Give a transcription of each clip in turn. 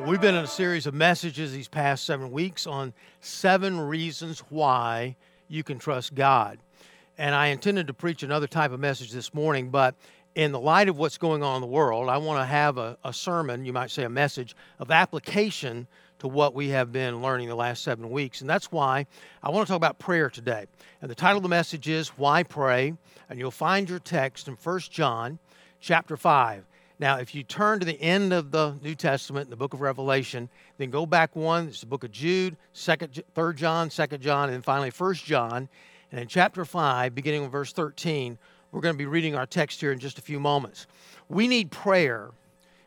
We've been in a series of messages these past seven weeks on seven reasons why you can trust God. And I intended to preach another type of message this morning, but in the light of what's going on in the world, I want to have a, a sermon, you might say a message, of application to what we have been learning the last seven weeks. And that's why I want to talk about prayer today. And the title of the message is Why Pray? And you'll find your text in 1 John chapter 5. Now, if you turn to the end of the New Testament, the book of Revelation, then go back one, it's the book of Jude, second, third John, second John, and then finally First John. And in chapter 5, beginning with verse 13, we're going to be reading our text here in just a few moments. We need prayer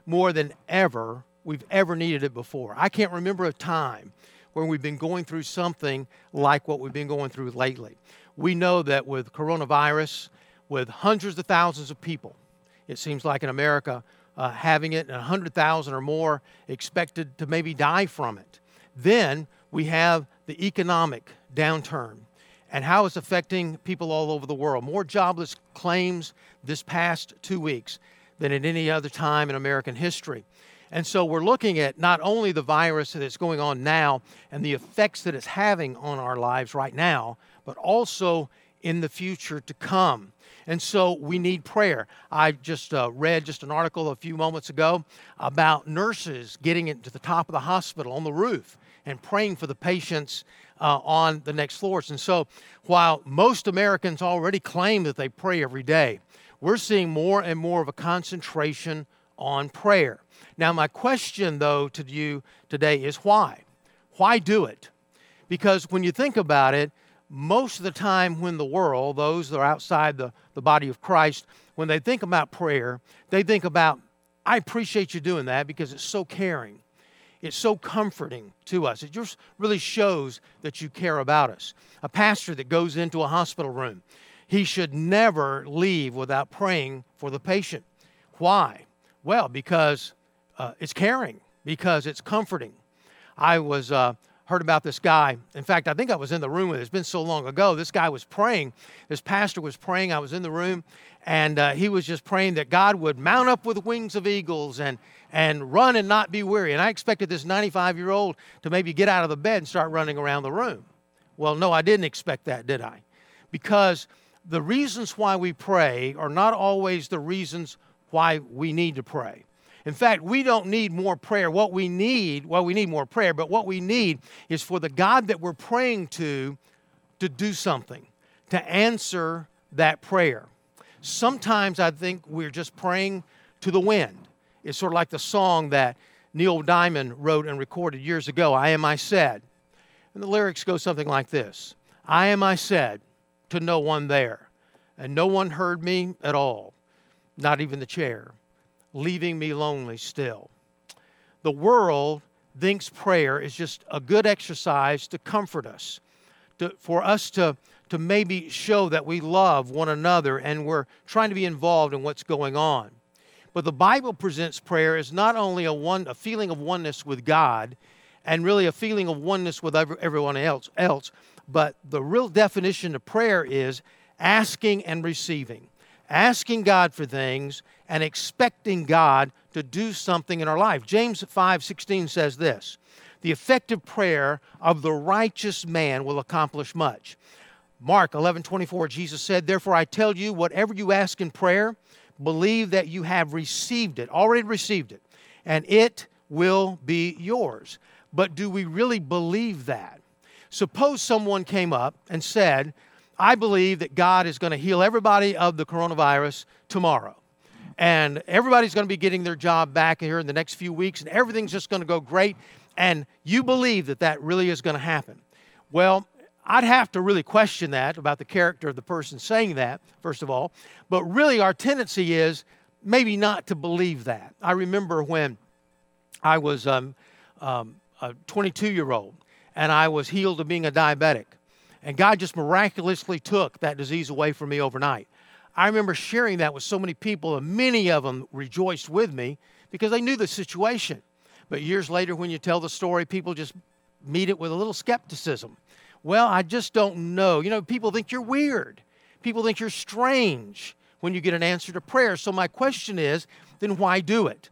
more than ever we've ever needed it before. I can't remember a time where we've been going through something like what we've been going through lately. We know that with coronavirus, with hundreds of thousands of people it seems like in America, uh, having it, and 100,000 or more expected to maybe die from it. Then we have the economic downturn and how it's affecting people all over the world. More jobless claims this past two weeks than at any other time in American history. And so we're looking at not only the virus that's going on now and the effects that it's having on our lives right now, but also in the future to come. And so we need prayer. I just uh, read just an article a few moments ago about nurses getting into the top of the hospital on the roof and praying for the patients uh, on the next floors. And so while most Americans already claim that they pray every day, we're seeing more and more of a concentration on prayer. Now, my question, though, to you today is why? Why do it? Because when you think about it, most of the time when the world, those that are outside the, the body of Christ, when they think about prayer, they think about, I appreciate you doing that because it's so caring. It's so comforting to us. It just really shows that you care about us. A pastor that goes into a hospital room, he should never leave without praying for the patient. Why? Well, because uh, it's caring, because it's comforting. I was uh, heard about this guy. In fact, I think I was in the room with it. It's been so long ago. This guy was praying. This pastor was praying. I was in the room, and uh, he was just praying that God would mount up with wings of eagles and and run and not be weary. And I expected this 95 year old to maybe get out of the bed and start running around the room. Well, no, I didn't expect that, did I? Because the reasons why we pray are not always the reasons why we need to pray. In fact, we don't need more prayer. What we need, well, we need more prayer, but what we need is for the God that we're praying to to do something, to answer that prayer. Sometimes I think we're just praying to the wind. It's sort of like the song that Neil Diamond wrote and recorded years ago, I Am I Said. And the lyrics go something like this I am I said to no one there, and no one heard me at all, not even the chair leaving me lonely still. The world thinks prayer is just a good exercise to comfort us, to, for us to, to maybe show that we love one another and we're trying to be involved in what's going on. But the Bible presents prayer as not only a, one, a feeling of oneness with God and really a feeling of oneness with everyone else, else, but the real definition of prayer is asking and receiving asking God for things and expecting God to do something in our life. James 5:16 says this, "The effective prayer of the righteous man will accomplish much." Mark 11:24 Jesus said, "Therefore I tell you, whatever you ask in prayer, believe that you have received it, already received it, and it will be yours." But do we really believe that? Suppose someone came up and said, I believe that God is going to heal everybody of the coronavirus tomorrow. And everybody's going to be getting their job back here in the next few weeks, and everything's just going to go great. And you believe that that really is going to happen. Well, I'd have to really question that about the character of the person saying that, first of all. But really, our tendency is maybe not to believe that. I remember when I was um, um, a 22 year old and I was healed of being a diabetic. And God just miraculously took that disease away from me overnight. I remember sharing that with so many people, and many of them rejoiced with me because they knew the situation. But years later, when you tell the story, people just meet it with a little skepticism. Well, I just don't know. You know, people think you're weird, people think you're strange when you get an answer to prayer. So, my question is then why do it?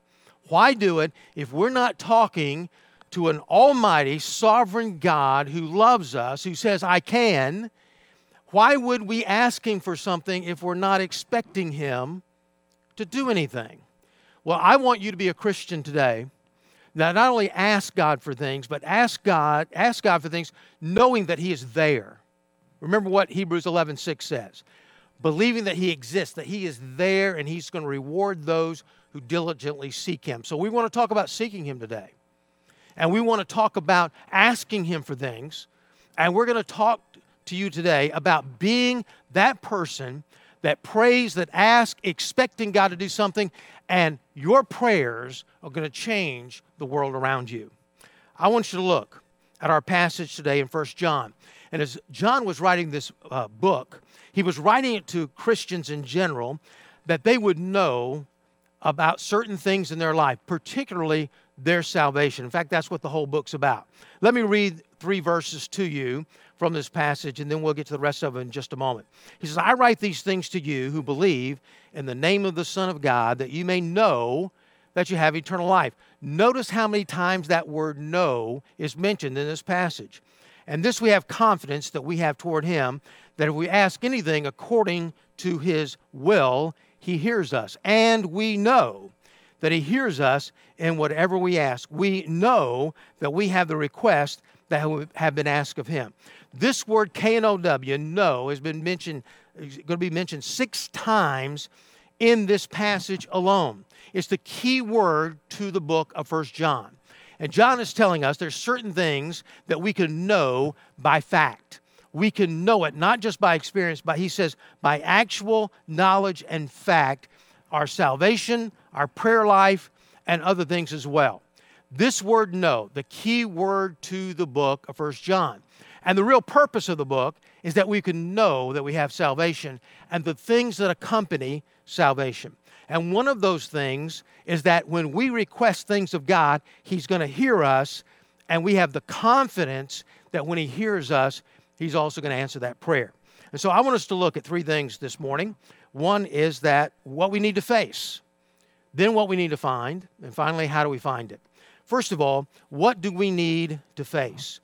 Why do it if we're not talking to an almighty, sovereign God who loves us, who says, I can? Why would we ask Him for something if we're not expecting Him to do anything? Well, I want you to be a Christian today. Now, not only ask God for things, but ask God, ask God for things knowing that He is there. Remember what Hebrews 11 6 says believing that He exists, that He is there, and He's going to reward those who diligently seek Him. So we want to talk about seeking Him today. And we want to talk about asking Him for things. And we're going to talk to you today about being that person that prays, that asks, expecting God to do something, and your prayers are going to change the world around you. I want you to look at our passage today in 1 John. And as John was writing this uh, book, he was writing it to Christians in general that they would know about certain things in their life, particularly their salvation. In fact, that's what the whole book's about. Let me read three verses to you from this passage, and then we'll get to the rest of it in just a moment. He says, I write these things to you who believe in the name of the Son of God, that you may know that you have eternal life. Notice how many times that word know is mentioned in this passage. And this we have confidence that we have toward him, that if we ask anything according to his will, he hears us. And we know that he hears us in whatever we ask. We know that we have the request that have been asked of him. This word K-N-O-W, know, has been mentioned, is going to be mentioned six times in this passage alone. It's the key word to the book of First John. And John is telling us there's certain things that we can know by fact. We can know it not just by experience, but he says by actual knowledge and fact, our salvation, our prayer life, and other things as well. This word know, the key word to the book of First John. And the real purpose of the book is that we can know that we have salvation and the things that accompany salvation. And one of those things is that when we request things of God, He's going to hear us, and we have the confidence that when He hears us, He's also going to answer that prayer. And so I want us to look at three things this morning. One is that what we need to face, then what we need to find, and finally, how do we find it? First of all, what do we need to face?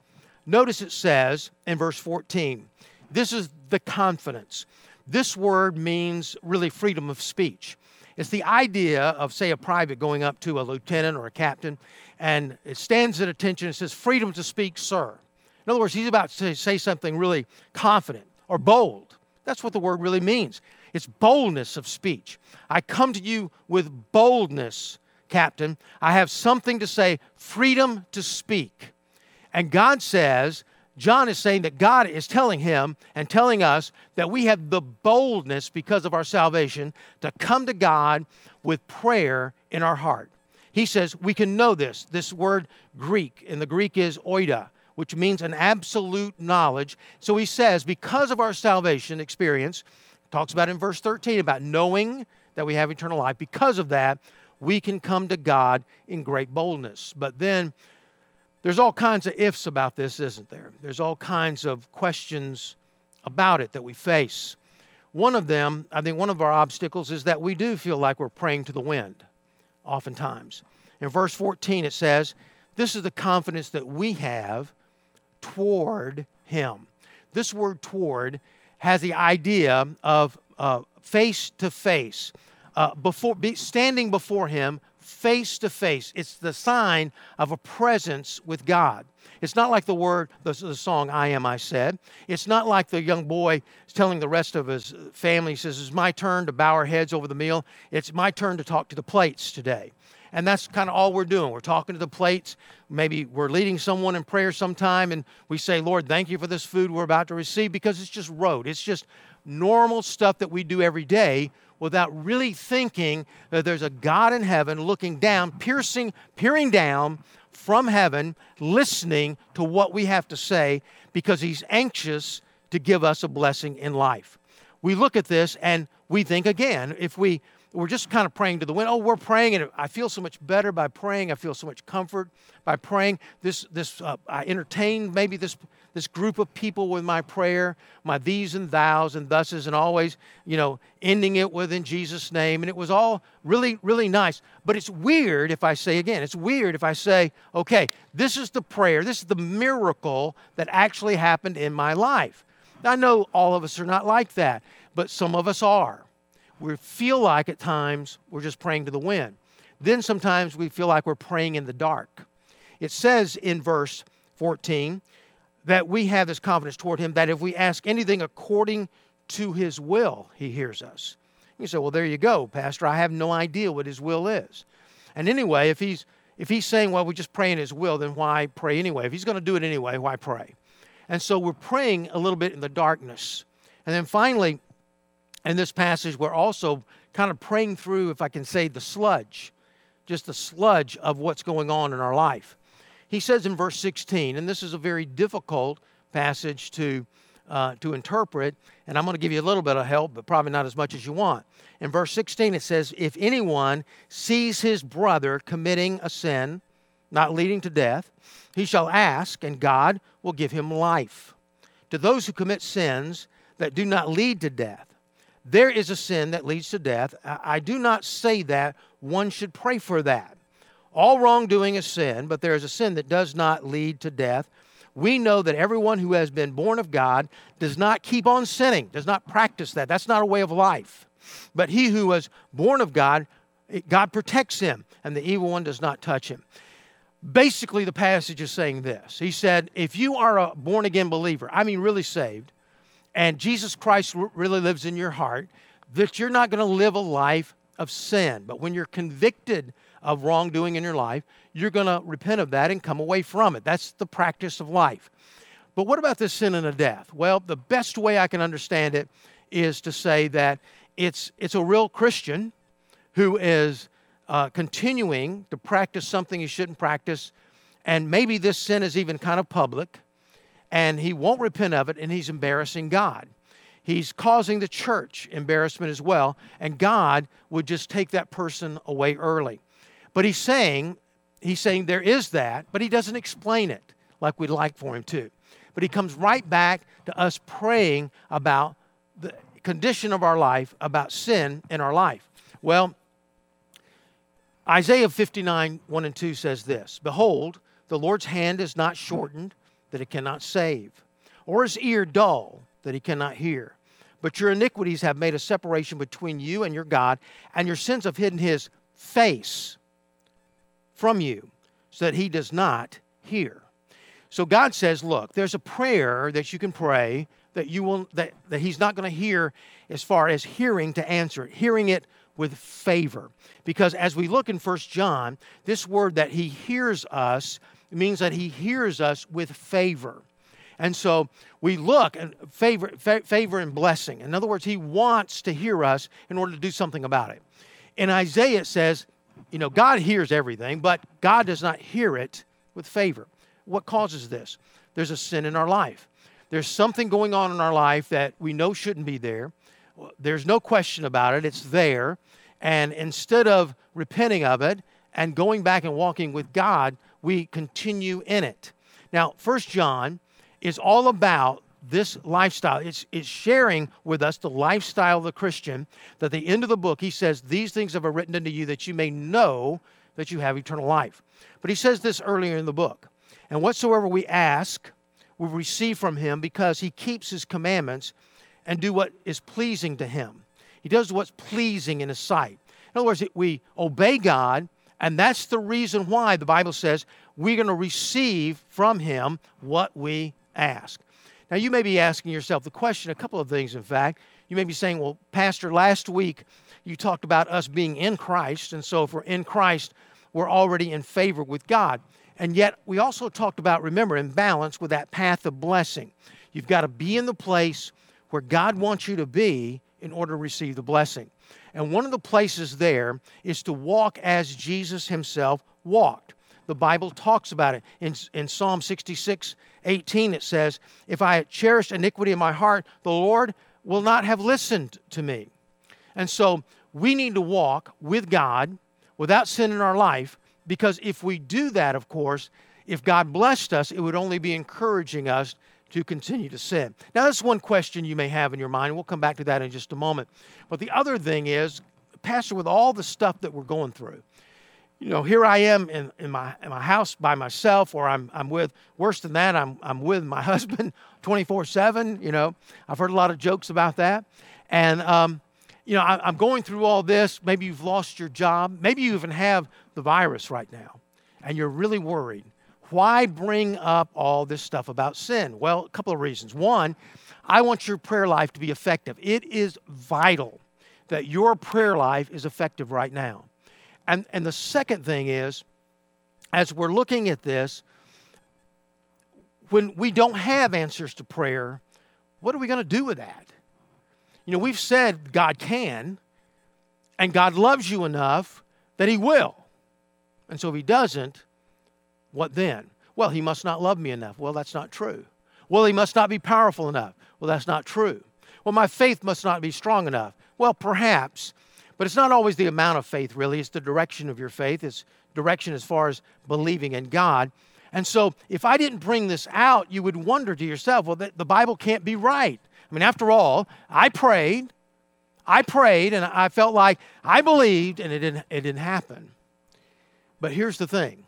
Notice it says in verse 14, this is the confidence. This word means really freedom of speech. It's the idea of, say, a private going up to a lieutenant or a captain, and it stands at attention and says, Freedom to speak, sir. In other words, he's about to say something really confident or bold. That's what the word really means. It's boldness of speech. I come to you with boldness, Captain. I have something to say, freedom to speak. And God says, John is saying that God is telling him and telling us that we have the boldness because of our salvation to come to God with prayer in our heart. He says we can know this. This word Greek, and the Greek is oida, which means an absolute knowledge. So he says, because of our salvation experience, talks about in verse 13 about knowing that we have eternal life. Because of that, we can come to God in great boldness. But then there's all kinds of ifs about this, isn't there? There's all kinds of questions about it that we face. One of them, I think one of our obstacles is that we do feel like we're praying to the wind, oftentimes. In verse 14, it says, This is the confidence that we have toward Him. This word toward has the idea of uh, face to face, uh, before standing before Him face to face. It's the sign of a presence with God. It's not like the word, the, the, song, I Am, I Said. It's not like the young boy is telling the rest of his family, he says, It's my turn to bow our heads over the meal. It's my turn to talk to the plates today. And that's kind of all we're doing. We're talking to the plates. Maybe we're leading someone in prayer sometime and we say, Lord, thank you for this food we're about to receive because it's just rote. It's just normal stuff that we do every day without really thinking that there's a God in heaven looking down, piercing, peering down from heaven, listening to what we have to say because he's anxious to give us a blessing in life. We look at this and we think again, if we we're just kind of praying to the wind. Oh, we're praying, and I feel so much better by praying. I feel so much comfort by praying. This, this, uh, I entertain maybe this, this group of people with my prayer, my these and thous and thuses, and always, you know, ending it with in Jesus' name. And it was all really, really nice. But it's weird if I say again, it's weird if I say, okay, this is the prayer, this is the miracle that actually happened in my life. I know all of us are not like that, but some of us are we feel like at times we're just praying to the wind. Then sometimes we feel like we're praying in the dark. It says in verse 14 that we have this confidence toward him that if we ask anything according to his will, he hears us. You say, well, there you go, Pastor. I have no idea what his will is. And anyway, if he's if he's saying, well, we just pray in his will, then why pray anyway? If he's going to do it anyway, why pray? And so we're praying a little bit in the darkness. And then finally, in this passage, we're also kind of praying through, if I can say, the sludge, just the sludge of what's going on in our life. He says in verse 16, and this is a very difficult passage to, uh, to interpret, and I'm going to give you a little bit of help, but probably not as much as you want. In verse 16, it says, If anyone sees his brother committing a sin, not leading to death, he shall ask, and God will give him life. To those who commit sins that do not lead to death, there is a sin that leads to death. I do not say that one should pray for that. All wrongdoing is sin, but there is a sin that does not lead to death. We know that everyone who has been born of God does not keep on sinning, does not practice that. That's not a way of life. But he who was born of God, God protects him, and the evil one does not touch him. Basically, the passage is saying this He said, If you are a born again believer, I mean, really saved, and Jesus Christ really lives in your heart, that you're not going to live a life of sin. But when you're convicted of wrongdoing in your life, you're going to repent of that and come away from it. That's the practice of life. But what about this sin and a death? Well, the best way I can understand it is to say that it's, it's a real Christian who is uh, continuing to practice something he shouldn't practice, and maybe this sin is even kind of public and he won't repent of it, and he's embarrassing God. He's causing the church embarrassment as well, and God would just take that person away early. But he's saying, he's saying there is that, but he doesn't explain it like we'd like for him to. But he comes right back to us praying about the condition of our life, about sin in our life. Well, Isaiah 59, 1 and 2 says this Behold, the Lord's hand is not shortened that it cannot save, or his ear dull that he cannot hear. But your iniquities have made a separation between you and your God, and your sins have hidden his face from you, so that he does not hear. So God says, look, there's a prayer that you can pray that you will that, that he's not going to hear as far as hearing to answer it, hearing it with favor. Because as we look in First John, this word that he hears us it means that he hears us with favor. And so we look at favor, favor and blessing. In other words, he wants to hear us in order to do something about it. In Isaiah, says, you know, God hears everything, but God does not hear it with favor. What causes this? There's a sin in our life. There's something going on in our life that we know shouldn't be there. There's no question about it. It's there. And instead of repenting of it and going back and walking with God, we continue in it. Now, First John is all about this lifestyle. It's, it's sharing with us the lifestyle of the Christian. That at the end of the book, he says, These things have I written unto you that you may know that you have eternal life. But he says this earlier in the book. And whatsoever we ask, we receive from him because he keeps his commandments and do what is pleasing to him. He does what's pleasing in his sight. In other words, we obey God and that's the reason why the Bible says we're going to receive from Him what we ask. Now, you may be asking yourself the question, a couple of things, in fact. You may be saying, well, Pastor, last week you talked about us being in Christ. And so if we're in Christ, we're already in favor with God. And yet, we also talked about, remember, in balance with that path of blessing. You've got to be in the place where God wants you to be in order to receive the blessing. And one of the places there is to walk as Jesus himself walked. The Bible talks about it. In, in Psalm 66 18, it says, If I cherished iniquity in my heart, the Lord will not have listened to me. And so we need to walk with God without sin in our life because if we do that, of course, if God blessed us, it would only be encouraging us to continue to sin. Now, that's one question you may have in your mind. We'll come back to that in just a moment. But the other thing is, Pastor, with all the stuff that we're going through, you know, here I am in, in, my, in my house by myself, or I'm, I'm with, worse than that, I'm, I'm with my husband 24 7. You know, I've heard a lot of jokes about that. And, um, you know, I, I'm going through all this. Maybe you've lost your job. Maybe you even have the virus right now, and you're really worried. Why bring up all this stuff about sin? Well, a couple of reasons. One, I want your prayer life to be effective. It is vital that your prayer life is effective right now. And, and the second thing is, as we're looking at this, when we don't have answers to prayer, what are we going to do with that? You know, we've said God can, and God loves you enough that He will. And so if He doesn't, what then? Well, He must not love me enough. Well, that's not true. Well, He must not be powerful enough. Well, that's not true. Well, my faith must not be strong enough. Well, perhaps. But it's not always the amount of faith, really. It's the direction of your faith. It's direction as far as believing in God. And so, if I didn't bring this out, you would wonder to yourself, well, the, Bible can't be right. I mean, after all, I prayed, I prayed, and I felt like I believed, and it didn't, it didn't happen. But here's the thing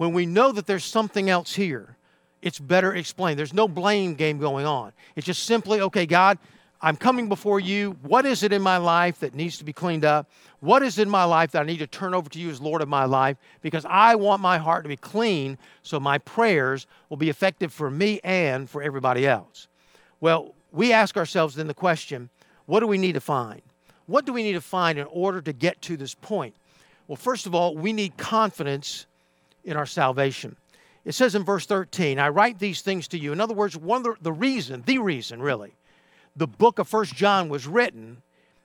when we know that there's something else here, it's better explained. There's no blame game going on. It's just simply, okay, God, I'm coming before you. What is it in my life that needs to be cleaned up? What is in my life that I need to turn over to you as Lord of my life? Because I want my heart to be clean so my prayers will be effective for me and for everybody else. Well, we ask ourselves then the question what do we need to find? What do we need to find in order to get to this point? Well, first of all, we need confidence in our salvation. It says in verse 13, I write these things to you. In other words, one the, the reason, the reason really, the book of First John was written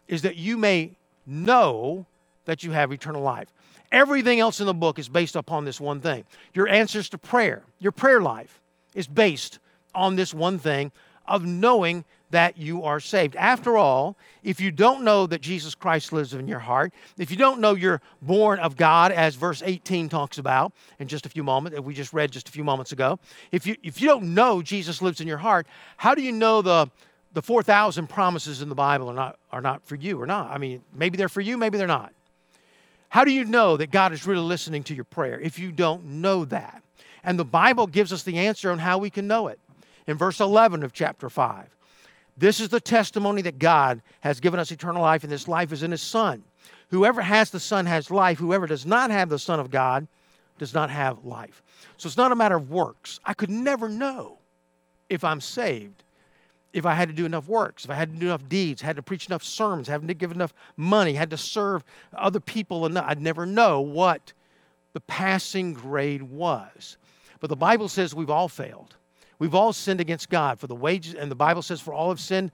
is that you may know that you have eternal life. Everything else in the book is based upon this one thing. Your answers to prayer, your prayer life is based on this one thing of knowing that you are saved. After all, if you don't know that Jesus Christ lives in your heart, if you don't know you're born of God, as verse 18 talks about in just a few moments, that we just read just a few moments ago, if you, if you don't know Jesus lives in your heart, how do you know the, the 4,000 promises in the Bible are not, are not for you or not. I mean, maybe they're for you, maybe they're not. How do you know that God is really listening to your prayer if you don't know that? And the Bible gives us the answer on how we can know it. In verse 11 of chapter 5, this is the testimony that God has given us eternal life, and this life is in His Son. Whoever has the Son has life. Whoever does not have the Son of God does not have life. So it's not a matter of works. I could never know if I'm saved if I had to do enough works, if I had to do enough deeds, had to preach enough sermons, had to give enough money, had to serve other people enough, I'd never know what the passing grade was. But the Bible says we've all failed. We've all sinned against God. For the wages, and the Bible says, for all have sinned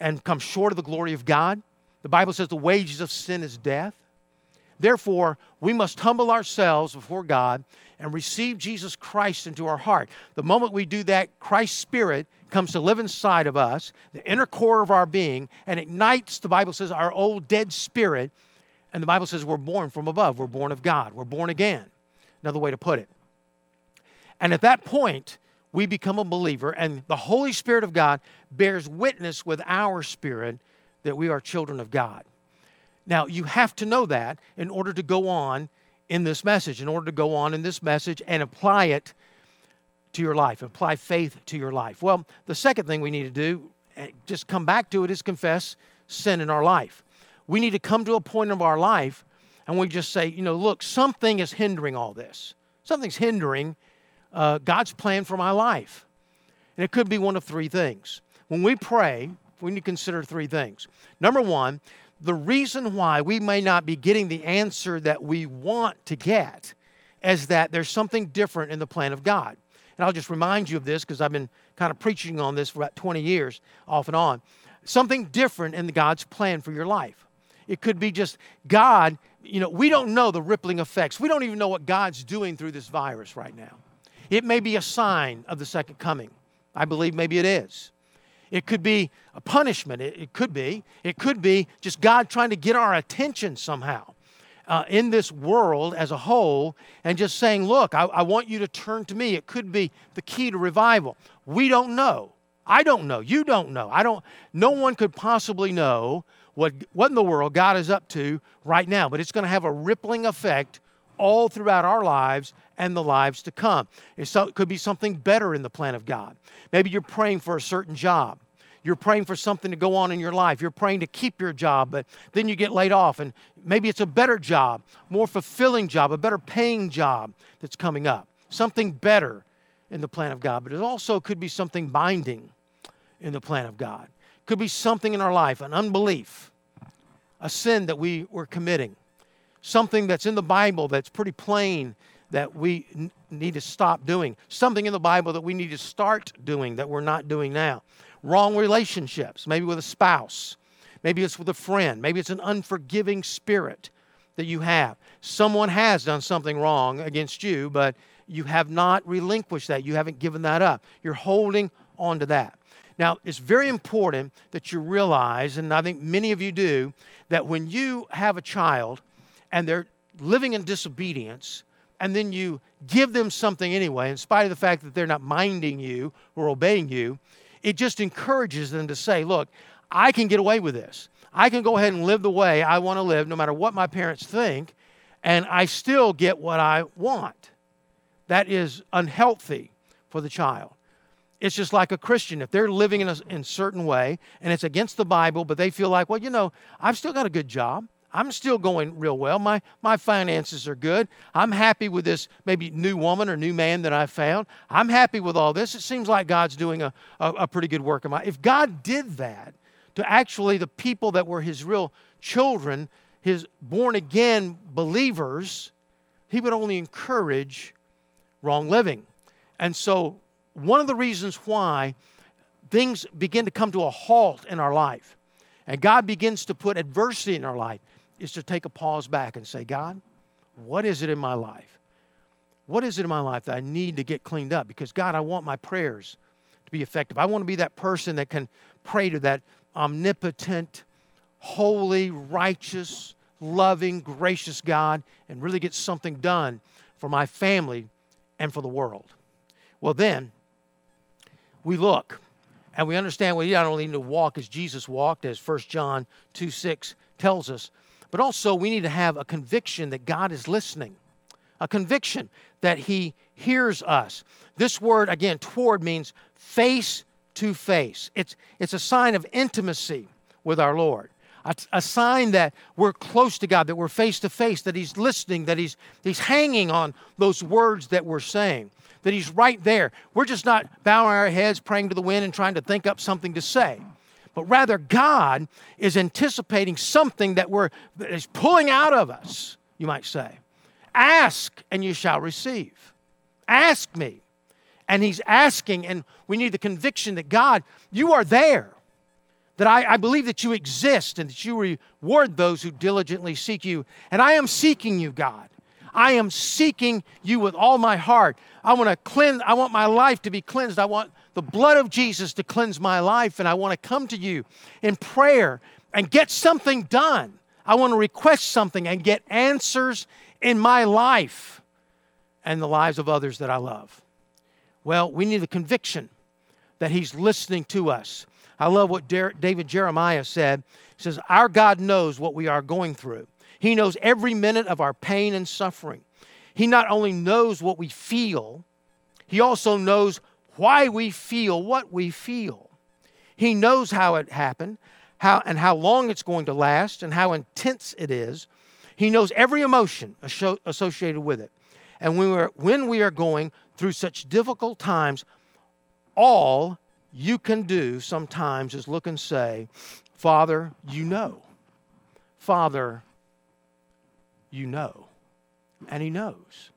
and come short of the glory of God. The Bible says the wages of sin is death. Therefore, we must humble ourselves before God and receive Jesus Christ into our heart. The moment we do that, Christ's Spirit comes to live inside of us, the inner core of our being, and ignites, the Bible says, our old dead spirit. And the Bible says we're born from above. We're born of God. We're born again. Another way to put it. And at that point, we become a believer, and the Holy Spirit of God bears witness with our spirit that we are children of God. Now, you have to know that in order to go on in this message, in order to go on in this message and apply it to your life, apply faith to your life. Well, the second thing we need to do, eh, just come back to it, is confess sin in our life. We need to come to a point of our life and we just say, you know, look, something is hindering all this. Something's hindering uh, God's plan for my life. And it could be one of three things. When we pray, we need to consider three things. Number one, the reason why we may not be getting the answer that we want to get is that there's something different in the plan of God. And I'll just remind you of this because I've been kind of preaching on this for about 20 years, off and on. Something different in God's plan for your life. It could be just God, you know, we don't know the rippling effects. We don't even know what God's doing through this virus right now. It may be a sign of the second coming. I believe maybe it is. It could be a punishment. It, it could be. It could be just God trying to get our attention somehow uh, in this world as a whole and just saying, Look, I, I want you to turn to me. It could be the key to revival. We don't know. I don't know. You don't know. I don't. No one could possibly know what, what in the world God is up to right now, but it's going to have a rippling effect all throughout our lives and the lives to come. It could be something better in the plan of God. Maybe you're praying for a certain job. You're praying for something to go on in your life. You're praying to keep your job, but then you get laid off, and maybe it's a better job, more fulfilling job, a better paying job that's coming up. Something better in the plan of God, but it also could be something binding in the plan of God. It could be something in our life, an unbelief, a sin that we were committing, something that's in the Bible that's pretty plain that we n- need to stop doing, something in the Bible that we need to start doing that we're not doing now. Wrong relationships, maybe with a spouse, maybe it's with a friend, maybe it's an unforgiving spirit that you have. Someone has done something wrong against you, but you have not relinquished that. You haven't given that up. You're holding on to that. Now, it's very important that you realize, and I think many of you do, that when you have a child and they're living in disobedience, and then you give them something anyway, in spite of the fact that they're not minding you or obeying you, it just encourages them to say, Look, I can get away with this. I can go ahead and live the way I want to live, no matter what my parents think, and I still get what I want. That is unhealthy for the child. It's just like a Christian. If they're living in a in certain way and it's against the Bible, but they feel like, well, you know, I've still got a good job. I'm still going real well. My, my finances are good. I'm happy with this maybe new woman or new man that I found. I'm happy with all this. It seems like God's doing a, a, a pretty good work of my. If God did that to actually the people that were his real children, his born again believers, he would only encourage wrong living. And so, one of the reasons why things begin to come to a halt in our life and God begins to put adversity in our life is to take a pause back and say, God, what is it in my life? What is it in my life that I need to get cleaned up? Because, God, I want my prayers to be effective. I want to be that person that can pray to that omnipotent, holy, righteous, loving, gracious God and really get something done for my family and for the world. Well, then we look and we understand we not only need to walk as Jesus walked, as 1 John 2 6 tells us, but also, we need to have a conviction that God is listening, a conviction that He hears us. This word, again, toward means face to face. It's, it's a sign of intimacy with our Lord, a, a sign that we're close to God, that we're face to face, that He's listening, that he's, he's hanging on those words that we're saying, that He's right there. We're just not bowing our heads, praying to the wind, and trying to think up something to say but rather God is anticipating something that we're that is pulling out of us, you might say. Ask and you shall receive. Ask me. And he's asking, and we need the conviction that God, you are there. That I, I believe that you exist and that you reward those who diligently seek you. And I am seeking you, God. I am seeking you with all my heart. I want to cleanse, I want my life to be cleansed. I want the blood of Jesus to cleanse my life, and I want to come to you in prayer and get something done. I want to request something and get answers in my life and the lives of others that I love. Well, we need the conviction that He's listening to us. I love what David Jeremiah said. He says, Our God knows what we are going through, He knows every minute of our pain and suffering. He not only knows what we feel, He also knows why we feel what we feel. He knows how it happened, how and how long it's going to last, and how intense it is. He knows every emotion associated with it. And when, we're, when we are going through such difficult times, all you can do sometimes is look and say, Father, you know. Father, you know. And He knows.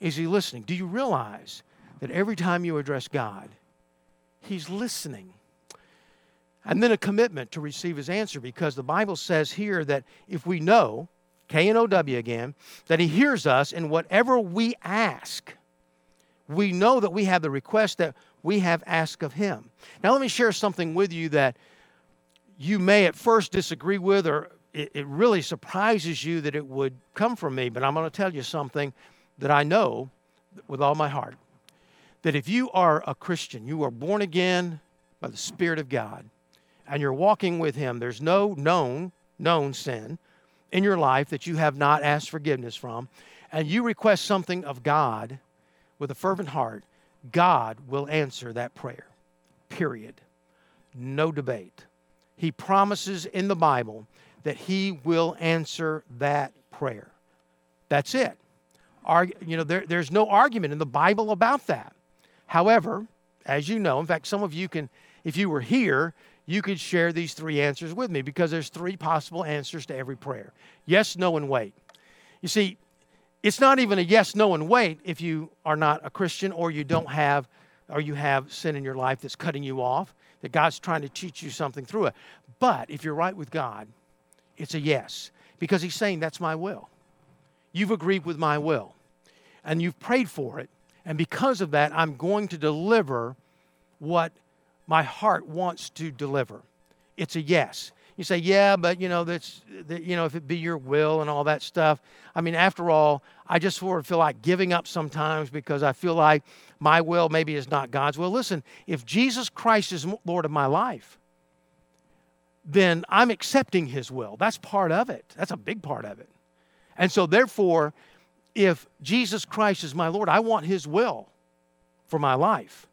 Is He listening? Do you realize that every time you address God, He's listening. And then a commitment to receive His answer because the Bible says here that if we know, K N O W again, that He hears us in whatever we ask, we know that we have the request that we have asked of him. Now, let me share something with you that you may at first disagree with, or it, really surprises you that it would come from me, but I'm going to tell you something that I know with all my heart. That if you are a Christian, you are born again by the Spirit of God, and you're walking with Him, there's no known, known sin in your life that you have not asked forgiveness from, and you request something of God with a fervent heart, God will answer that prayer. Period. No debate. He promises in the Bible that He will answer that prayer. That's it. Argu- you know, there, there's no argument in the Bible about that. However, as you know, in fact, some of you can, if you were here, you could share these three answers with me because there's three possible answers to every prayer yes, no, and wait. You see, it's not even a yes, no, and wait if you are not a Christian or you don't have, or you have sin in your life that's cutting you off, that God's trying to teach you something through it. But if you're right with God, it's a yes because He's saying, That's my will. You've agreed with my will and you've prayed for it. And because of that, I'm going to deliver what my heart wants to deliver. It's a yes. You say, yeah, but you know, that's, that, you know, if it be your will and all that stuff. I mean, after all, I just sort of feel like giving up sometimes because I feel like my will maybe is not God's will. Listen, if Jesus Christ is Lord of my life, then I'm accepting his will. That's part of it. That's a big part of it. And so, therefore, if Jesus Christ is my Lord, I want his will for my life.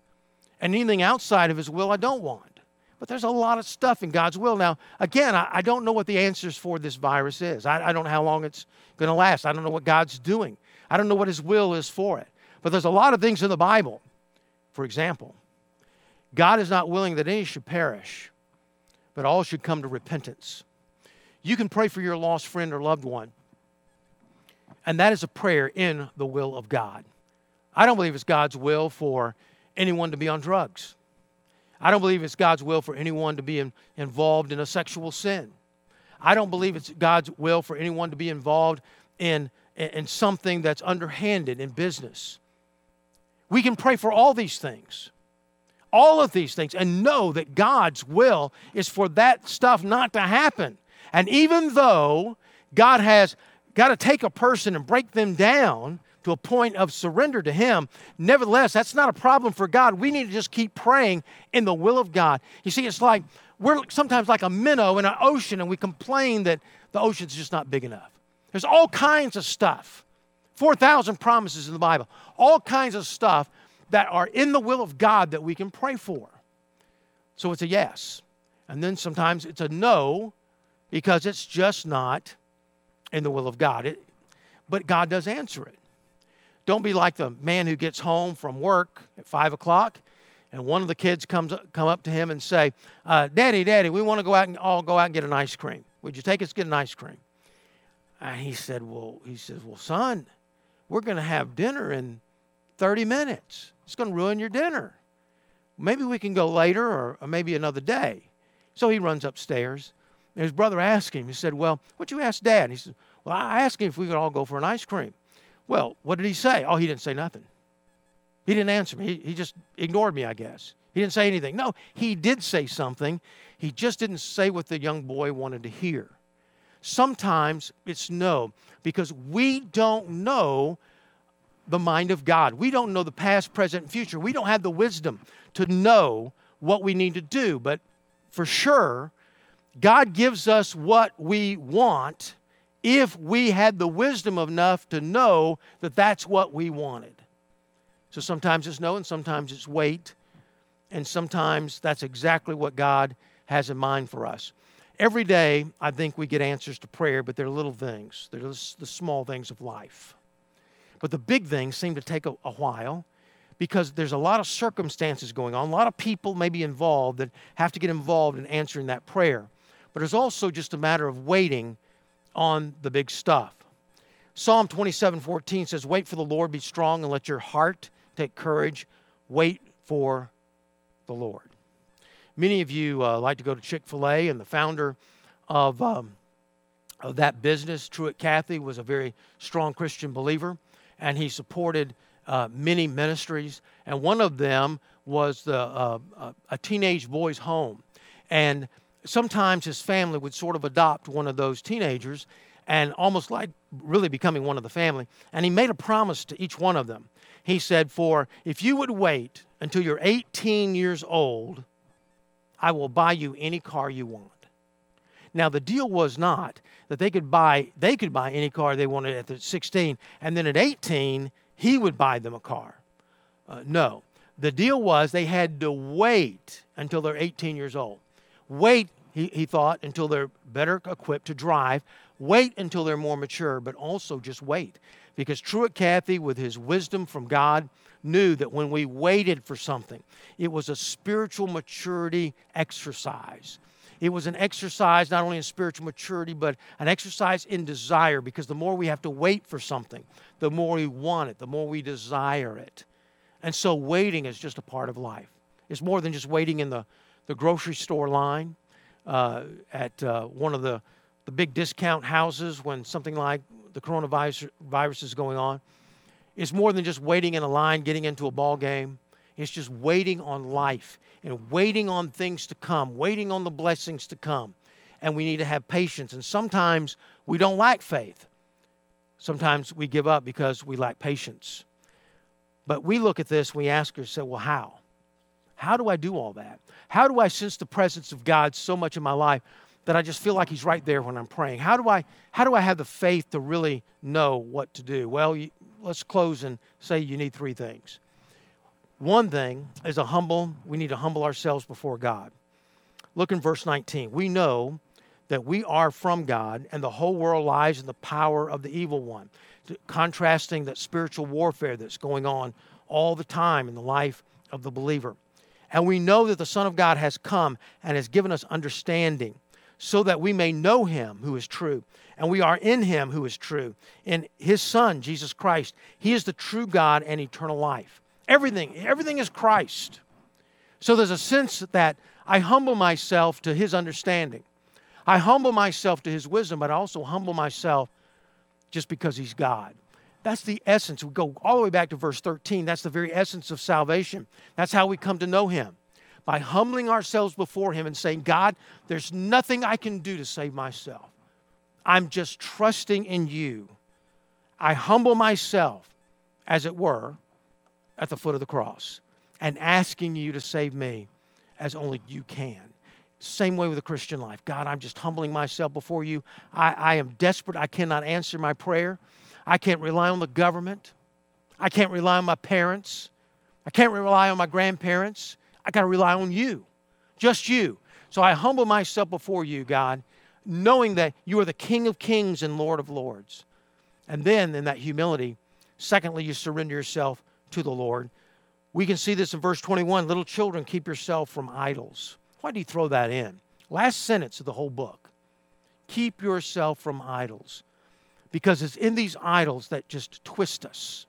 And anything outside of his will, I don't want. But there's a lot of stuff in God's will. Now, again, I, I don't know what the answers for this virus is. I, I don't know how long it's going to last. I don't know what God's doing. I don't know what his will is for it. But there's a lot of things in the Bible. For example, God is not willing that any should perish, but all should come to repentance. You can pray for your lost friend or loved one, and that is a prayer in the will of God. I don't believe it's God's will for anyone to be on drugs. I don't believe it's God's will for anyone to be in, involved in a sexual sin. I don't believe it's God's will for anyone to be involved in, in something that's underhanded in business. We can pray for all these things all of these things and know that God's will is for that stuff not to happen. And even though God has got to take a person and break them down to a point of surrender to Him, nevertheless, that's not a problem for God. We need to just keep praying in the will of God. You see, it's like we're sometimes like a minnow in an ocean and we complain that the ocean's just not big enough. There's all kinds of stuff. 4,000 promises in the Bible, all kinds of stuff that are in the will of God that we can pray for. So it's a yes. And then sometimes it's a no because it's just not in the will of God. It, but God does answer it. Don't be like the man who gets home from work at five o'clock and one of the kids comes come up to him and say, uh, "Daddy, Daddy, we want to go out and all go out and get an ice cream. Would you take us get an ice cream?" And he said, "Well, he says, well, son, we're going to have dinner in 30 minutes. It's going to ruin your dinner. Maybe we can go later or, or maybe another day. So he runs upstairs. And his brother asked him, he said, Well, what'd you ask dad? He said, Well, I asked him if we could all go for an ice cream. Well, what did he say? Oh, he didn't say nothing. He didn't answer me. He, he just ignored me, I guess. He didn't say anything. No, he did say something. He just didn't say what the young boy wanted to hear. Sometimes it's no, because we don't know the mind of God. We don't know the past, present, and future. We don't have the wisdom to know what we need to do. But for sure, God gives us what we want if we had the wisdom enough to know that that's what we wanted. So sometimes it's no, and sometimes it's wait, and sometimes that's exactly what God has in mind for us. Every day, I think we get answers to prayer, but they're little things. They're the small things of life. But the big things seem to take a, a while because there's a lot of circumstances going on, a lot of people may be involved that have to get involved in answering that prayer. But it's also just a matter of waiting on the big stuff. Psalm 27 14 says, Wait for the Lord, be strong, and let your heart take courage. Wait for the Lord. Many of you uh, like to go to Chick fil A, and the founder of, um, of that business, Truett Cathy, was a very strong Christian believer and he supported uh, many ministries. And one of them was the, uh, a teenage boy's home. And sometimes his family would sort of adopt one of those teenagers and almost like really becoming one of the family. And he made a promise to each one of them. He said, For if you would wait until you're 18 years old, I will buy you any car you want. Now the deal was not that they could buy they could buy any car they wanted at the 16 and then at 18 he would buy them a car. Uh, no. The deal was they had to wait until they're 18 years old. Wait, he, he thought, until they're better equipped to drive. Wait until they're more mature, but also just wait. Because Truett Cathy, with his wisdom from God, knew that when we waited for something, it was a spiritual maturity exercise. It was an exercise not only in spiritual maturity, but an exercise in desire because the more we have to wait for something, the more we want it, the more we desire it. And so waiting is just a part of life. It's more than just waiting in the, the grocery store line uh, at uh, one of the, the big discount houses when something like the coronavirus virus is going on. It's more than just waiting in a line, getting into a ball game. It's just waiting on life and waiting on things to come, waiting on the blessings to come. And we need to have patience. And sometimes we don't lack faith. Sometimes we give up because we lack patience. But we look at this, we ask ourselves, well, how? How do I do all that? How do I sense the presence of God so much in my life that I just feel like He's right there when I'm praying? How do I, how do I have the faith to really know what to do? Well, you, let's close and say you need three things. One thing is a humble, we need to humble ourselves before God. Look in verse 19. We know that we are from God and the whole world lies in the power of the evil one. Contrasting that spiritual warfare that's going on all the time in the life of the believer. And we know that the Son of God has come and has given us understanding so that we may know him who is true. And we are in him who is true. In his Son, Jesus Christ. He is the true God and eternal life. Everything, everything is Christ. So there's a sense that I humble myself to his understanding. I humble myself to his wisdom, but I also humble myself just because he's God. That's the essence. We go all the way back to verse 13. That's the very essence of salvation. That's how we come to know him by humbling ourselves before him and saying, God, there's nothing I can do to save myself. I'm just trusting in you. I humble myself, as it were, at the foot of the cross and asking you to save me as only you can. Same way with the Christian life. God, I'm just humbling myself before you. I, I am desperate. I cannot answer my prayer. I can't rely on the government. I can't rely on my parents. I can't rely on my grandparents. I got to rely on you, just you. So I humble myself before you, God, knowing that you are the King of kings and Lord of lords. And then in that humility, secondly, you surrender yourself to the Lord. We can see this in verse 21 little children, keep yourself from idols. Why do you throw that in? Last sentence of the whole book. Keep yourself from idols. Because it's in these idols that just twist us.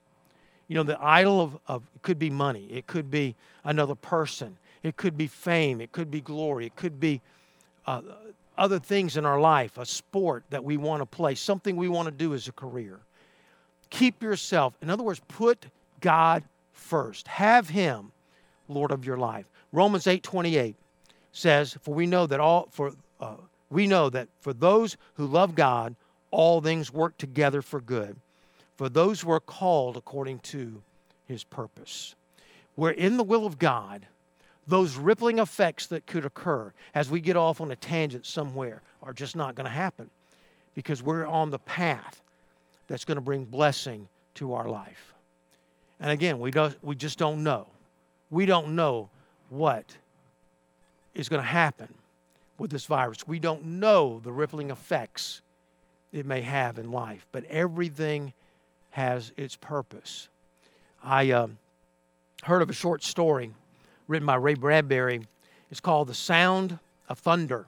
You know, the idol of, of could be money, it could be another person, it could be fame, it could be glory, it could be uh, other things in our life, a sport that we want to play, something we want to do as a career. Keep yourself, in other words, put God first. Have him Lord of your life. Romans 8 28 says, For we know that all for uh, we know that for those who love God, all things work together for good. For those who are called according to his purpose. We're in the will of God. Those rippling effects that could occur as we get off on a tangent somewhere are just not going to happen because we're on the path that's going to bring blessing to our life. And again, we, don't, we just don't know. We don't know what is going to happen with this virus. We don't know the rippling effects it may have in life, but everything has its purpose. I uh, heard of a short story written by Ray Bradbury. It's called The Sound of Thunder.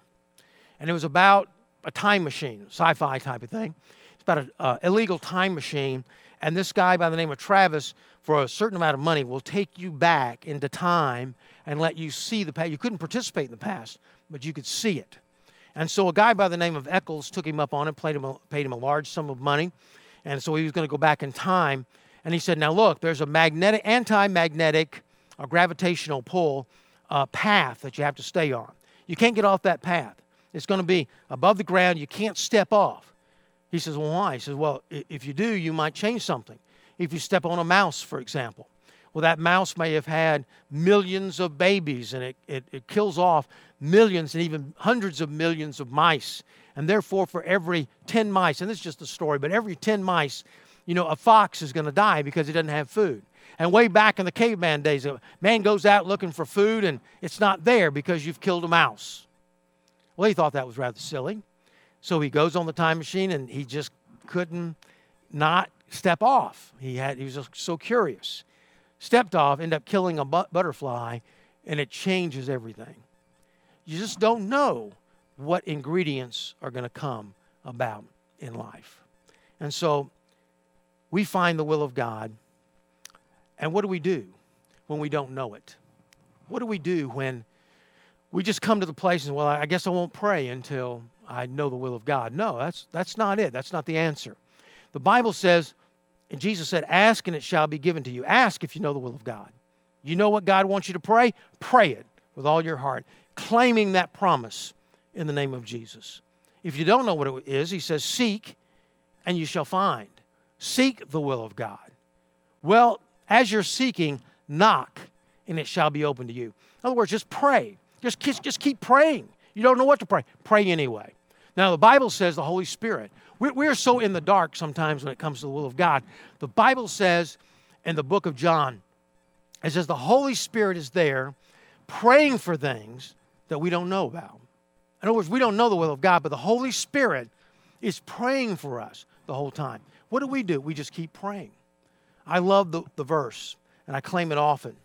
And it was about a time machine, sci fi type of thing. It's about an uh, illegal time machine. And this guy by the name of Travis for a certain amount of money will take you back into time and let you see the past. You couldn't participate in the past, but you could see it. And so a guy by the name of Eccles took him up on it, paid him a, paid him a large sum of money. And so he was going to go back in time. And he said, Now look, there's a magnetic, anti magnetic a gravitational pull uh, path that you have to stay on. You can't get off that path. It's going to be above the ground. You can't step off. He says, Well, why? He says, Well, if you do, you might change something. If you step on a mouse, for example, well, that mouse may have had millions of babies and it, it, it kills off millions and even hundreds of millions of mice. And therefore, for every 10 mice, and this is just a story, but every 10 mice, you know, a fox is going to die because he doesn't have food. And way back in the caveman days, a man goes out looking for food and it's not there because you've killed a mouse. Well, he thought that was rather silly. So he goes on the time machine and he just couldn't not step off. He had he was just so curious. Stepped off, ended up killing a butterfly, and it changes everything. You just don't know what ingredients are going to come about in life. And so we find the will of God. And what do we do when we don't know it? What do we do when we just come to the place and, well, I guess I won't pray until I know the will of God? No, that's, that's not it. That's not the answer. The Bible says, and Jesus said, Ask and it shall be given to you. Ask if you know the will of God. You know what God wants you to pray? Pray it with all your heart, claiming that promise in the name of Jesus. If you don't know what it is, he says, Seek and you shall find. Seek the will of God. Well, as you're seeking, knock and it shall be open to you. In other words, just pray. Just, just keep praying. You don't know what to pray. Pray anyway. Now, the Bible says the Holy Spirit. We're so in the dark sometimes when it comes to the will of God. The Bible says in the book of John, it says the Holy Spirit is there praying for things that we don't know about. In other words, we don't know the will of God, but the Holy Spirit is praying for us the whole time. What do we do? We just keep praying. I love the, the verse, and I claim it often.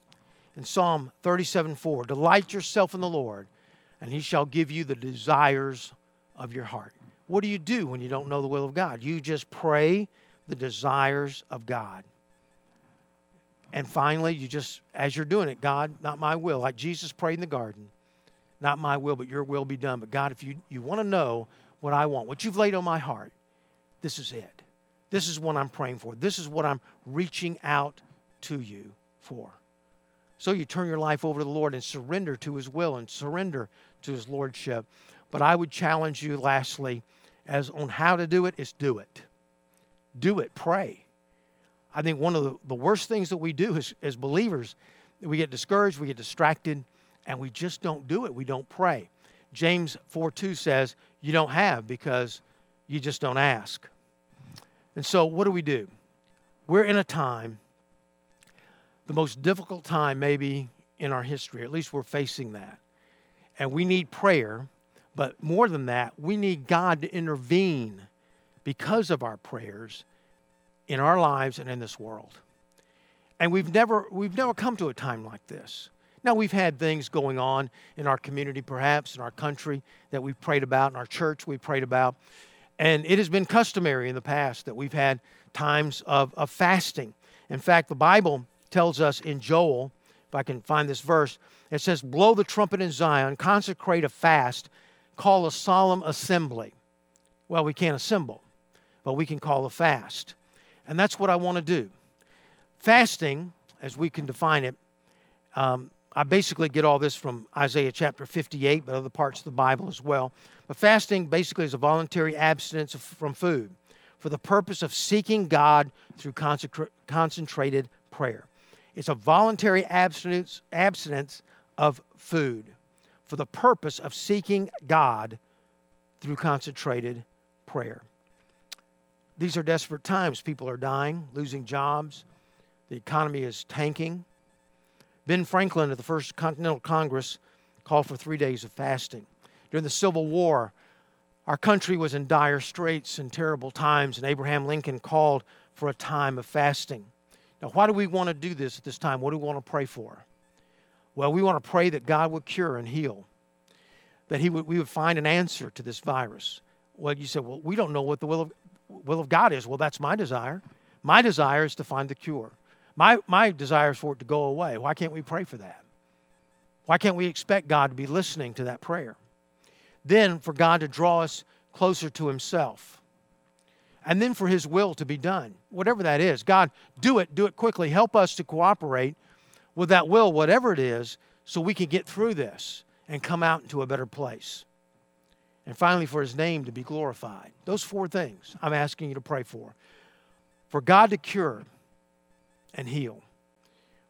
In Psalm 37 4, delight yourself in the Lord, and he shall give you the desires of your heart. What do you do when you don't know the will of God? You just pray the desires of God. And finally, you just, as you're doing it, God, not my will, like Jesus prayed in the garden, not my will, but your will be done. But God, if you, you want to know what I want, what you've laid on my heart, this is it. This is what I'm praying for. This is what I'm reaching out to you for. So you turn your life over to the Lord and surrender to His will and surrender to His Lordship. But I would challenge you, lastly, as on how to do it, is do it. Do it. Pray. I think one of the, the worst things that we do as, as believers, we get discouraged, we get distracted, and we just don't do it. We don't pray. James 4 2 says, You don't have because you just don't ask. And so, what do we do? We're in a time, the most difficult time maybe in our history, at least we're facing that. And we need prayer but more than that, we need God to intervene because of our prayers in our lives and in this world. And we've never we've never come to a time like this. Now we've had things going on in our community, perhaps in our country that we've prayed about, in our church we've prayed about. And it has been customary in the past that we've had times of, of fasting. In fact, the Bible tells us in Joel, if I can find this verse, it says, Blow the trumpet in Zion, consecrate a fast, call a solemn assembly. Well, we can't assemble, but we can call a fast. And that's what I want to do. Fasting, as we can define it, um, I basically get all this from Isaiah chapter 58, but other parts of the Bible as well. But fasting basically is a voluntary abstinence from food for the purpose of seeking God through concentrated prayer. It's a voluntary abstinence, abstinence of food for the purpose of seeking God through concentrated prayer. These are desperate times. People are dying, losing jobs, the economy is tanking. Ben Franklin at the First Continental Congress called for three days of fasting. During the Civil War, our country was in dire straits and terrible times, and Abraham Lincoln called for a time of fasting. Now, why do we want to do this at this time? What do we want to pray for? Well, we want to pray that God would cure and heal, that he would, we would find an answer to this virus. Well, you said, well, we don't know what the will of, will of God is. Well, that's my desire. My desire is to find the cure. My, my desire is for it to go away. Why can't we pray for that? Why can't we expect God to be listening to that prayer? Then for God to draw us closer to Himself. And then for His will to be done, whatever that is. God, do it, do it quickly. Help us to cooperate with that will, whatever it is, so we can get through this and come out into a better place. And finally, for his name to be glorified. Those four things I'm asking you to pray for. For God to cure and heal.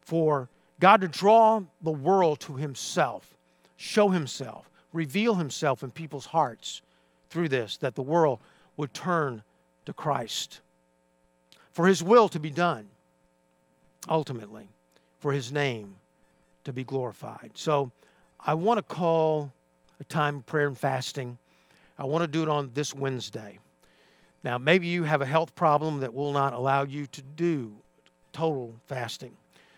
For God to draw the world to himself, show himself, reveal himself in people's hearts through this, that the world would turn to Christ. For his will to be done, ultimately, for his name to be glorified. So I want to call a time of prayer and fasting. I want to do it on this Wednesday. Now, maybe you have a health problem that will not allow you to do total fasting.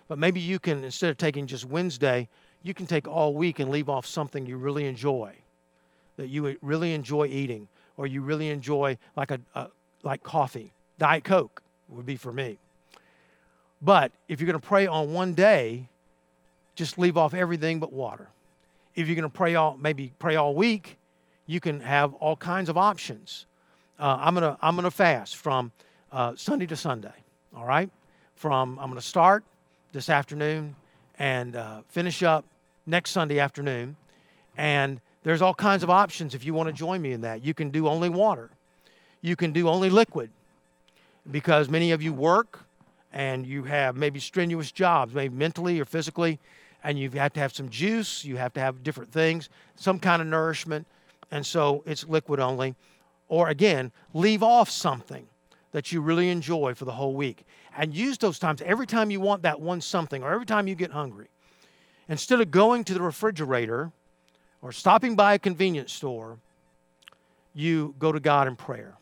But maybe you can, instead of taking just Wednesday, you can take all week and leave off something you really enjoy, that you really enjoy eating, or you really enjoy, like a, a like coffee. Diet Coke would be for me. But if you're going to pray on one day, just leave off everything but water. If you're going to pray all, maybe pray all week, you can have all kinds of options. Uh, I'm going to I'm to fast from uh, Sunday to Sunday. All right, from I'm going to start this afternoon and uh, finish up next Sunday afternoon. And there's all kinds of options if you want to join me in that. You can do only water. You can do only liquid because many of you work and you have maybe strenuous jobs, maybe mentally or physically, and you have to have some juice, you have to have different things, some kind of nourishment, and so it's liquid only. Or again, leave off something that you really enjoy for the whole week and use those times every time you want that one something or every time you get hungry. Instead of going to the refrigerator or stopping by a convenience store, you go to God in prayer.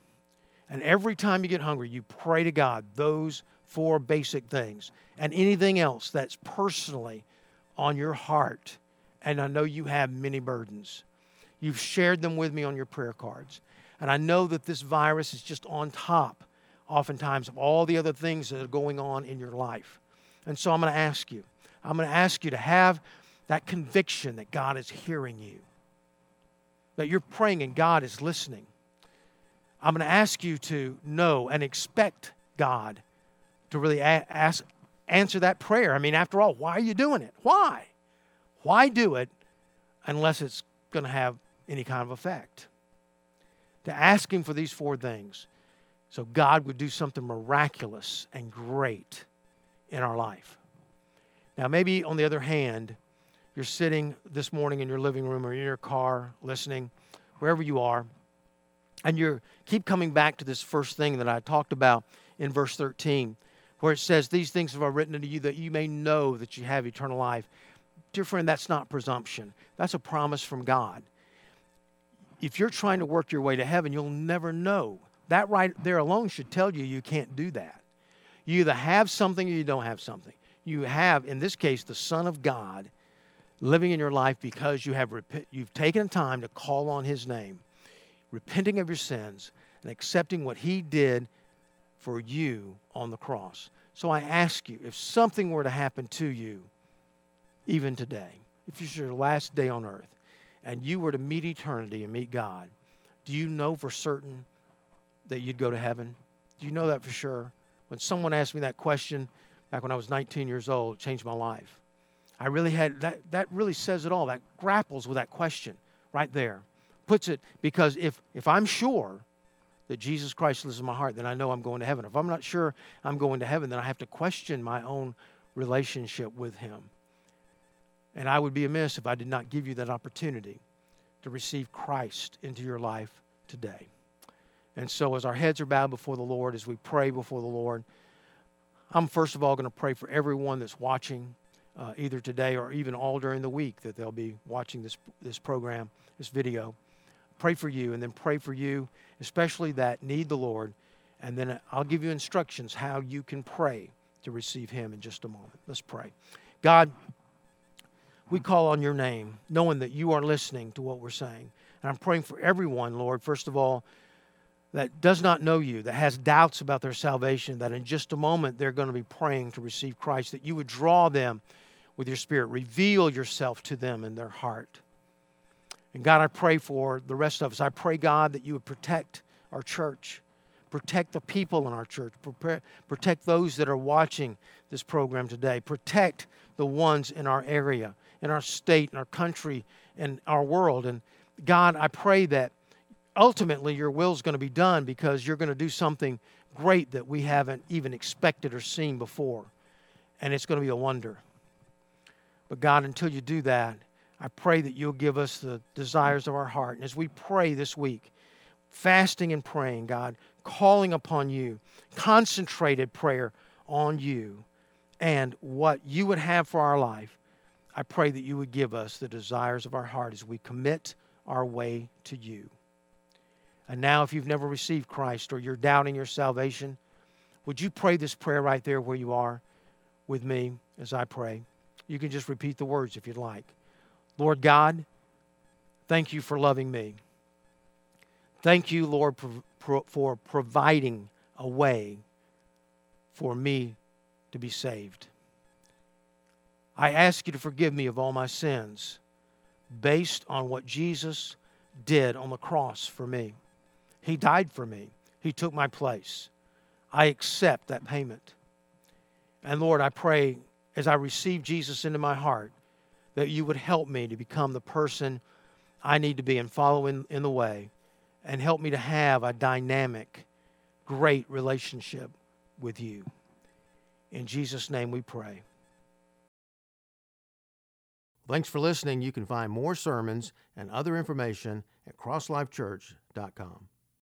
And every time you get hungry, you pray to God those four basic things and anything else that's personally on your heart. And I know you have many burdens. You've shared them with me on your prayer cards. And I know that this virus is just on top, oftentimes, of all the other things that are going on in your life. And so I'm going to ask you, I'm going to ask you to have that conviction that God is hearing you, that you're praying and God is listening. I'm going to ask you to know and expect God to really ask, answer that prayer. I mean, after all, why are you doing it? Why? Why do it unless it's going to have any kind of effect? To ask Him for these four things so God would do something miraculous and great in our life. Now, maybe on the other hand, you're sitting this morning in your living room or in your car listening, wherever you are, and you keep coming back to this first thing that I talked about in verse 13 where it says, These things have I written unto you that you may know that you have eternal life. Dear friend, that's not presumption, that's a promise from God. If you're trying to work your way to heaven, you'll never know. That right there alone should tell you you can't do that. You either have something or you don't have something. You have, in this case, the Son of God living in your life because you have rep- you've taken time to call on His name, repenting of your sins, and accepting what He did for you on the cross. So I ask you, if something were to happen to you, even today, if it's your last day on earth, and you were to meet eternity and meet God, do you know for certain that you'd go to heaven? Do you know that for sure? When someone asked me that question back when I was 19 years old, it changed my life. I really had that, that really says it all. That grapples with that question right there. Puts it because if, if I'm sure that Jesus Christ lives in my heart, then I know I'm going to heaven. If I'm not sure I'm going to heaven, then I have to question my own relationship with Him. And I would be amiss if I did not give you that opportunity to receive Christ into your life today. And so, as our heads are bowed before the Lord, as we pray before the Lord, I'm first of all going to pray for everyone that's watching, uh, either today or even all during the week that they'll be watching this, this program, this video pray for you, and then pray for you, especially that need the Lord. And then I'll give you instructions how you can pray to receive Him in just a moment. Let's pray. God, we call on your name, knowing that you are listening to what we're saying. And I'm praying for everyone, Lord, first of all, that does not know you, that has doubts about their salvation, that in just a moment they're going to be praying to receive Christ, that you would draw them with your Spirit, reveal yourself to them in their heart. And God, I pray for the rest of us. I pray, God, that you would protect our church, Protect the people in our church. Protect those that are watching this program today. Protect the ones in our area, in our state, in our country, in our world. And God, I pray that ultimately your will is going to be done because you're going to do something great that we haven't even expected or seen before. And it's going to be a wonder. But God, until you do that, I pray that you'll give us the desires of our heart. And as we pray this week, fasting and praying, God, calling upon you, concentrated prayer on you and what you would have for our life, I pray that you would give us the desires of our heart as we commit our way to you. And now, if you've never received Christ or you're doubting your salvation, would you pray this prayer right there where you are with me as I pray? You can just repeat the words if you'd like. Lord God, thank you for loving me. Thank you, Lord, for providing a way for me to be saved. I ask you to forgive me of all my sins based on what Jesus did on the cross for me. He died for me, He took my place. I accept that payment. And Lord, I pray as I receive Jesus into my heart that you would help me to become the person I need to be and follow in, in the way and help me to have a dynamic, great relationship with you. In Jesus' name we pray. Thanks for listening. You can find more sermons and other information at crosslifechurch.com.